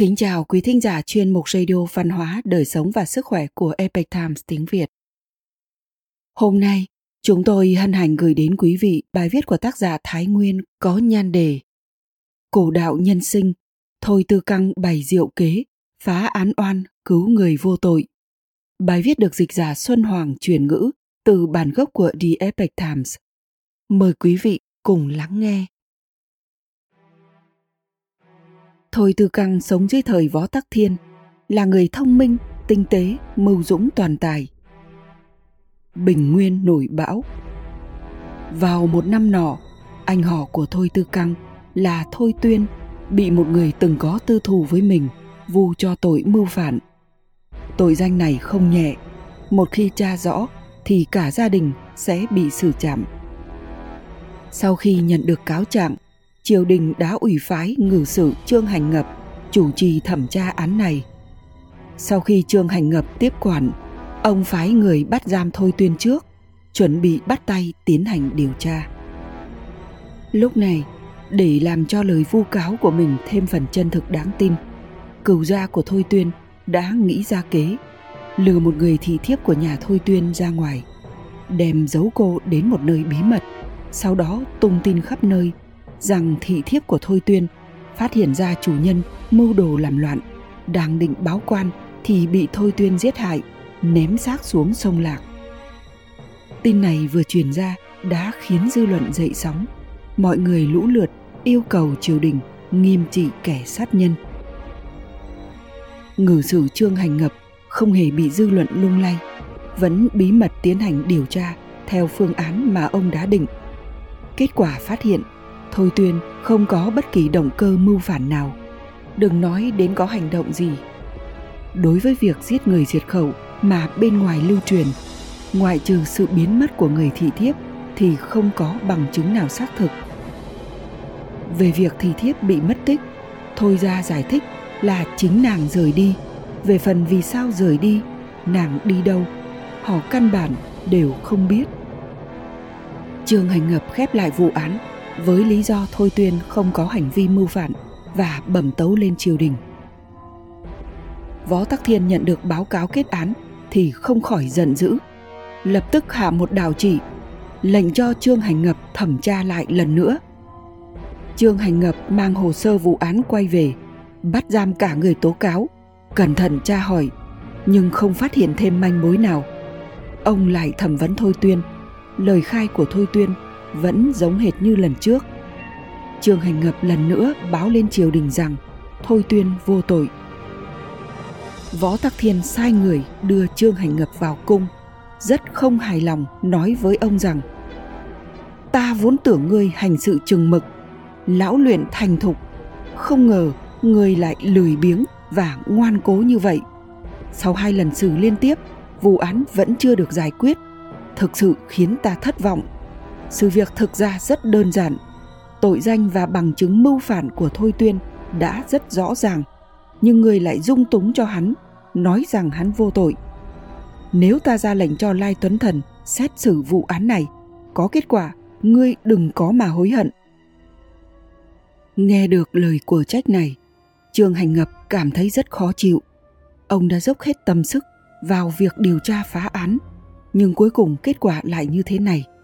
Kính chào quý thính giả chuyên mục radio văn hóa, đời sống và sức khỏe của Epic Times tiếng Việt. Hôm nay, chúng tôi hân hạnh gửi đến quý vị bài viết của tác giả Thái Nguyên có nhan đề Cổ đạo nhân sinh, thôi tư căng bày diệu kế, phá án oan, cứu người vô tội. Bài viết được dịch giả Xuân Hoàng chuyển ngữ từ bản gốc của The Epic Times. Mời quý vị cùng lắng nghe. Thôi Tư Căng sống dưới thời Võ Tắc Thiên, là người thông minh, tinh tế, mưu dũng toàn tài. Bình Nguyên nổi bão Vào một năm nọ, anh họ của Thôi Tư Căng là Thôi Tuyên bị một người từng có tư thù với mình vu cho tội mưu phản. Tội danh này không nhẹ, một khi tra rõ thì cả gia đình sẽ bị xử trảm. Sau khi nhận được cáo trạng, triều đình đã ủy phái ngự sử Trương Hành Ngập chủ trì thẩm tra án này. Sau khi Trương Hành Ngập tiếp quản, ông phái người bắt giam Thôi Tuyên trước, chuẩn bị bắt tay tiến hành điều tra. Lúc này, để làm cho lời vu cáo của mình thêm phần chân thực đáng tin, cửu gia của Thôi Tuyên đã nghĩ ra kế, lừa một người thị thiếp của nhà Thôi Tuyên ra ngoài, đem giấu cô đến một nơi bí mật, sau đó tung tin khắp nơi rằng thị thiếp của Thôi Tuyên phát hiện ra chủ nhân mưu đồ làm loạn, đang định báo quan thì bị Thôi Tuyên giết hại, ném xác xuống sông Lạc. Tin này vừa truyền ra đã khiến dư luận dậy sóng. Mọi người lũ lượt yêu cầu triều đình nghiêm trị kẻ sát nhân. Ngự sử Trương Hành Ngập không hề bị dư luận lung lay, vẫn bí mật tiến hành điều tra theo phương án mà ông đã định. Kết quả phát hiện Thôi Tuyên không có bất kỳ động cơ mưu phản nào. Đừng nói đến có hành động gì. Đối với việc giết người diệt khẩu mà bên ngoài lưu truyền, ngoại trừ sự biến mất của người thị thiếp thì không có bằng chứng nào xác thực. Về việc thị thiếp bị mất tích, Thôi ra giải thích là chính nàng rời đi. Về phần vì sao rời đi, nàng đi đâu, họ căn bản đều không biết. Trương Hành Ngập khép lại vụ án với lý do Thôi Tuyên không có hành vi mưu phản và bẩm tấu lên triều đình. Võ Tắc Thiên nhận được báo cáo kết án thì không khỏi giận dữ, lập tức hạ một đào chỉ, lệnh cho Trương Hành Ngập thẩm tra lại lần nữa. Trương Hành Ngập mang hồ sơ vụ án quay về, bắt giam cả người tố cáo, cẩn thận tra hỏi, nhưng không phát hiện thêm manh mối nào. Ông lại thẩm vấn Thôi Tuyên, lời khai của Thôi Tuyên vẫn giống hệt như lần trước. Trương Hành Ngập lần nữa báo lên triều đình rằng Thôi Tuyên vô tội. Võ Tắc Thiên sai người đưa Trương Hành Ngập vào cung, rất không hài lòng nói với ông rằng Ta vốn tưởng ngươi hành sự chừng mực, lão luyện thành thục, không ngờ ngươi lại lười biếng và ngoan cố như vậy. Sau hai lần xử liên tiếp, vụ án vẫn chưa được giải quyết, thực sự khiến ta thất vọng sự việc thực ra rất đơn giản. Tội danh và bằng chứng mưu phản của Thôi Tuyên đã rất rõ ràng, nhưng người lại dung túng cho hắn, nói rằng hắn vô tội. Nếu ta ra lệnh cho Lai Tuấn Thần xét xử vụ án này, có kết quả, ngươi đừng có mà hối hận. Nghe được lời của trách này, Trương Hành Ngập cảm thấy rất khó chịu. Ông đã dốc hết tâm sức vào việc điều tra phá án, nhưng cuối cùng kết quả lại như thế này –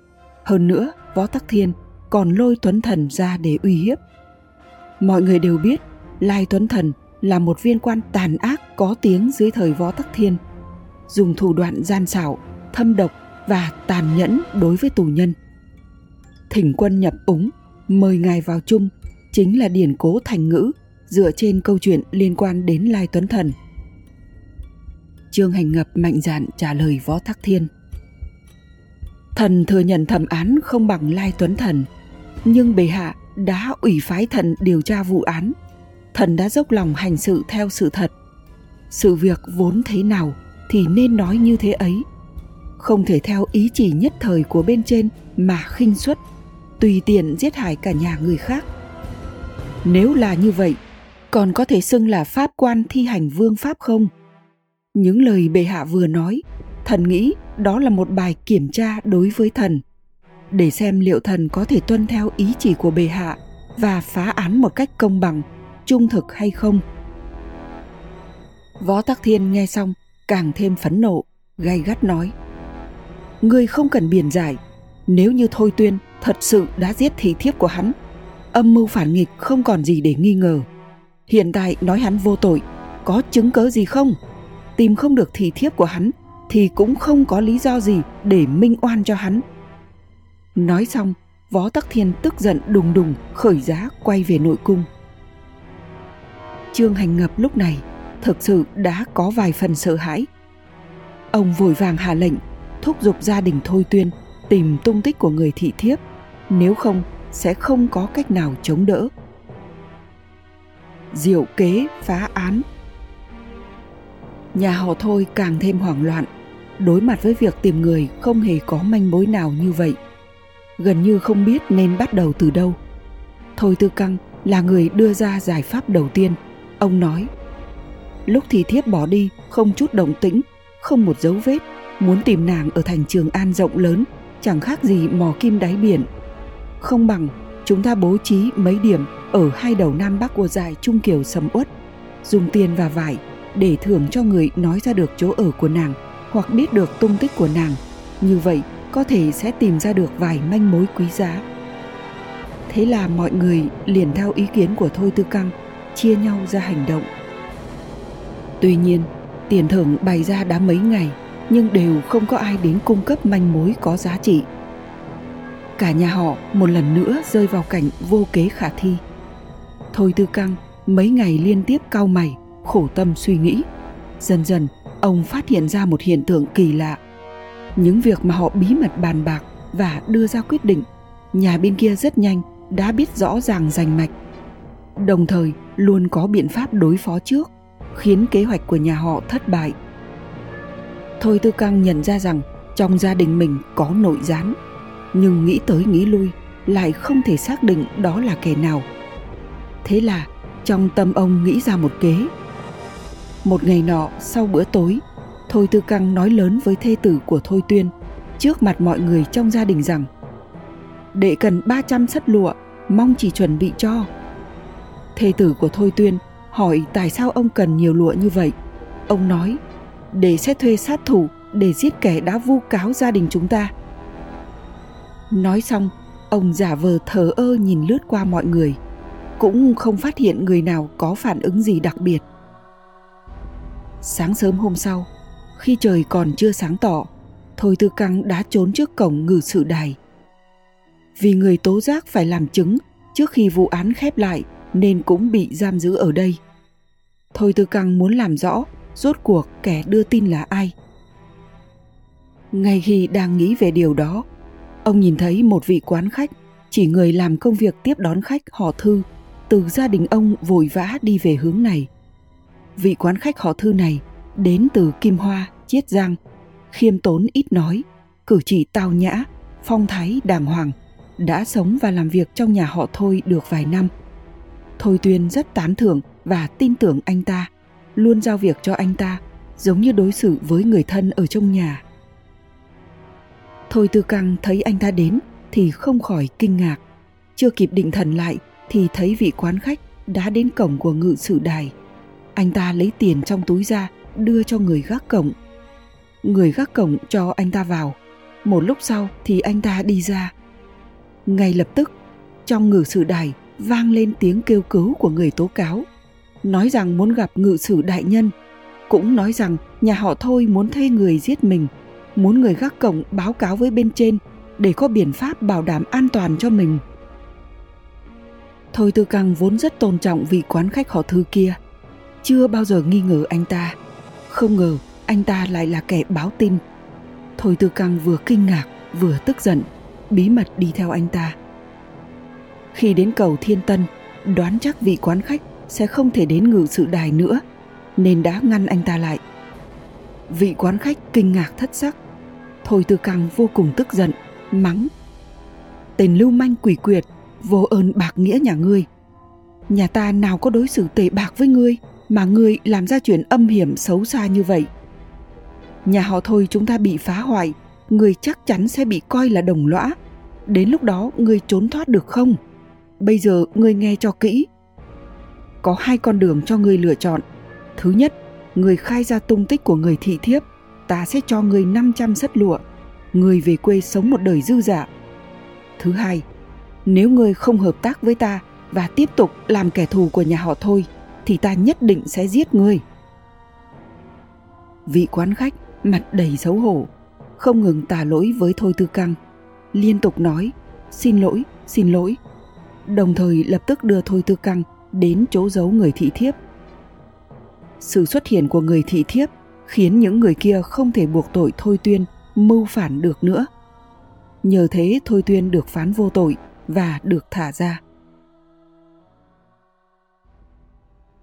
hơn nữa, Võ Tắc Thiên còn lôi Tuấn Thần ra để uy hiếp. Mọi người đều biết Lai Tuấn Thần là một viên quan tàn ác có tiếng dưới thời Võ Tắc Thiên, dùng thủ đoạn gian xảo, thâm độc và tàn nhẫn đối với tù nhân. Thỉnh quân nhập úng, mời ngài vào chung chính là điển cố thành ngữ dựa trên câu chuyện liên quan đến Lai Tuấn Thần. Trương Hành Ngập mạnh dạn trả lời Võ Tắc Thiên. Thần thừa nhận thẩm án không bằng Lai Tuấn Thần, nhưng bệ hạ đã ủy phái thần điều tra vụ án. Thần đã dốc lòng hành sự theo sự thật. Sự việc vốn thế nào thì nên nói như thế ấy. Không thể theo ý chỉ nhất thời của bên trên mà khinh suất, tùy tiện giết hại cả nhà người khác. Nếu là như vậy, còn có thể xưng là pháp quan thi hành vương pháp không? Những lời bệ hạ vừa nói thần nghĩ đó là một bài kiểm tra đối với thần để xem liệu thần có thể tuân theo ý chỉ của bệ hạ và phá án một cách công bằng trung thực hay không Võ Tắc Thiên nghe xong càng thêm phẫn nộ, gay gắt nói. Ngươi không cần biện giải, nếu như Thôi Tuyên thật sự đã giết thị thiếp của hắn, âm mưu phản nghịch không còn gì để nghi ngờ. Hiện tại nói hắn vô tội, có chứng cớ gì không? Tìm không được thị thiếp của hắn thì cũng không có lý do gì để minh oan cho hắn. Nói xong, Võ Tắc Thiên tức giận đùng đùng khởi giá quay về nội cung. Trương Hành Ngập lúc này thực sự đã có vài phần sợ hãi. Ông vội vàng hạ lệnh thúc giục gia đình Thôi Tuyên tìm tung tích của người thị thiếp, nếu không sẽ không có cách nào chống đỡ. Diệu kế phá án Nhà họ Thôi càng thêm hoảng loạn, đối mặt với việc tìm người không hề có manh mối nào như vậy. Gần như không biết nên bắt đầu từ đâu. Thôi Tư Căng là người đưa ra giải pháp đầu tiên. Ông nói, lúc thì thiếp bỏ đi, không chút động tĩnh, không một dấu vết, muốn tìm nàng ở thành Trường An rộng lớn, chẳng khác gì mò kim đáy biển. Không bằng chúng ta bố trí mấy điểm ở hai đầu Nam Bắc của dài Trung Kiều sầm uất, dùng tiền và vải để thưởng cho người nói ra được chỗ ở của nàng hoặc biết được tung tích của nàng. Như vậy có thể sẽ tìm ra được vài manh mối quý giá. Thế là mọi người liền theo ý kiến của Thôi Tư Căng, chia nhau ra hành động. Tuy nhiên, tiền thưởng bày ra đã mấy ngày nhưng đều không có ai đến cung cấp manh mối có giá trị. Cả nhà họ một lần nữa rơi vào cảnh vô kế khả thi. Thôi Tư Căng mấy ngày liên tiếp cau mày, khổ tâm suy nghĩ. Dần dần, ông phát hiện ra một hiện tượng kỳ lạ. Những việc mà họ bí mật bàn bạc và đưa ra quyết định, nhà bên kia rất nhanh đã biết rõ ràng rành mạch. Đồng thời luôn có biện pháp đối phó trước, khiến kế hoạch của nhà họ thất bại. Thôi Tư Căng nhận ra rằng trong gia đình mình có nội gián, nhưng nghĩ tới nghĩ lui lại không thể xác định đó là kẻ nào. Thế là trong tâm ông nghĩ ra một kế một ngày nọ sau bữa tối, Thôi Tư Căng nói lớn với thê tử của Thôi Tuyên trước mặt mọi người trong gia đình rằng Đệ cần 300 sắt lụa, mong chỉ chuẩn bị cho. Thê tử của Thôi Tuyên hỏi tại sao ông cần nhiều lụa như vậy. Ông nói, để sẽ thuê sát thủ để giết kẻ đã vu cáo gia đình chúng ta. Nói xong, ông giả vờ thờ ơ nhìn lướt qua mọi người, cũng không phát hiện người nào có phản ứng gì đặc biệt. Sáng sớm hôm sau, khi trời còn chưa sáng tỏ, Thôi Tư Căng đã trốn trước cổng ngự sự đài. Vì người tố giác phải làm chứng trước khi vụ án khép lại nên cũng bị giam giữ ở đây. Thôi Tư Căng muốn làm rõ rốt cuộc kẻ đưa tin là ai. Ngay khi đang nghĩ về điều đó, ông nhìn thấy một vị quán khách chỉ người làm công việc tiếp đón khách họ Thư từ gia đình ông vội vã đi về hướng này vị quán khách họ thư này đến từ Kim Hoa, Chiết Giang, khiêm tốn ít nói, cử chỉ tao nhã, phong thái đàng hoàng, đã sống và làm việc trong nhà họ Thôi được vài năm. Thôi Tuyên rất tán thưởng và tin tưởng anh ta, luôn giao việc cho anh ta, giống như đối xử với người thân ở trong nhà. Thôi Tư Căng thấy anh ta đến thì không khỏi kinh ngạc. Chưa kịp định thần lại thì thấy vị quán khách đã đến cổng của ngự sự đài – anh ta lấy tiền trong túi ra, đưa cho người gác cổng. Người gác cổng cho anh ta vào. Một lúc sau thì anh ta đi ra. Ngay lập tức, trong ngự sử đài vang lên tiếng kêu cứu của người tố cáo. Nói rằng muốn gặp ngự sử đại nhân, cũng nói rằng nhà họ thôi muốn thuê người giết mình, muốn người gác cổng báo cáo với bên trên để có biện pháp bảo đảm an toàn cho mình. Thôi tư căng vốn rất tôn trọng vị quán khách họ thư kia chưa bao giờ nghi ngờ anh ta. Không ngờ anh ta lại là kẻ báo tin. Thôi tư căng vừa kinh ngạc, vừa tức giận, bí mật đi theo anh ta. Khi đến cầu thiên tân, đoán chắc vị quán khách sẽ không thể đến ngự sự đài nữa, nên đã ngăn anh ta lại. Vị quán khách kinh ngạc thất sắc. Thôi tư căng vô cùng tức giận, mắng. Tên lưu manh quỷ quyệt, vô ơn bạc nghĩa nhà ngươi. Nhà ta nào có đối xử tệ bạc với ngươi? Mà ngươi làm ra chuyện âm hiểm xấu xa như vậy. Nhà họ thôi chúng ta bị phá hoại ngươi chắc chắn sẽ bị coi là đồng lõa. Đến lúc đó ngươi trốn thoát được không? Bây giờ ngươi nghe cho kỹ. Có hai con đường cho ngươi lựa chọn. Thứ nhất người khai ra tung tích của người thị thiếp, ta sẽ cho người 500 sất lụa, người về quê sống một đời dư dả. Thứ hai, nếu người không hợp tác với ta và tiếp tục làm kẻ thù của nhà họ thôi, thì ta nhất định sẽ giết ngươi. Vị quán khách mặt đầy xấu hổ, không ngừng tà lỗi với Thôi Tư Căng, liên tục nói xin lỗi, xin lỗi, đồng thời lập tức đưa Thôi Tư Căng đến chỗ giấu người thị thiếp. Sự xuất hiện của người thị thiếp khiến những người kia không thể buộc tội Thôi Tuyên mưu phản được nữa. Nhờ thế Thôi Tuyên được phán vô tội và được thả ra.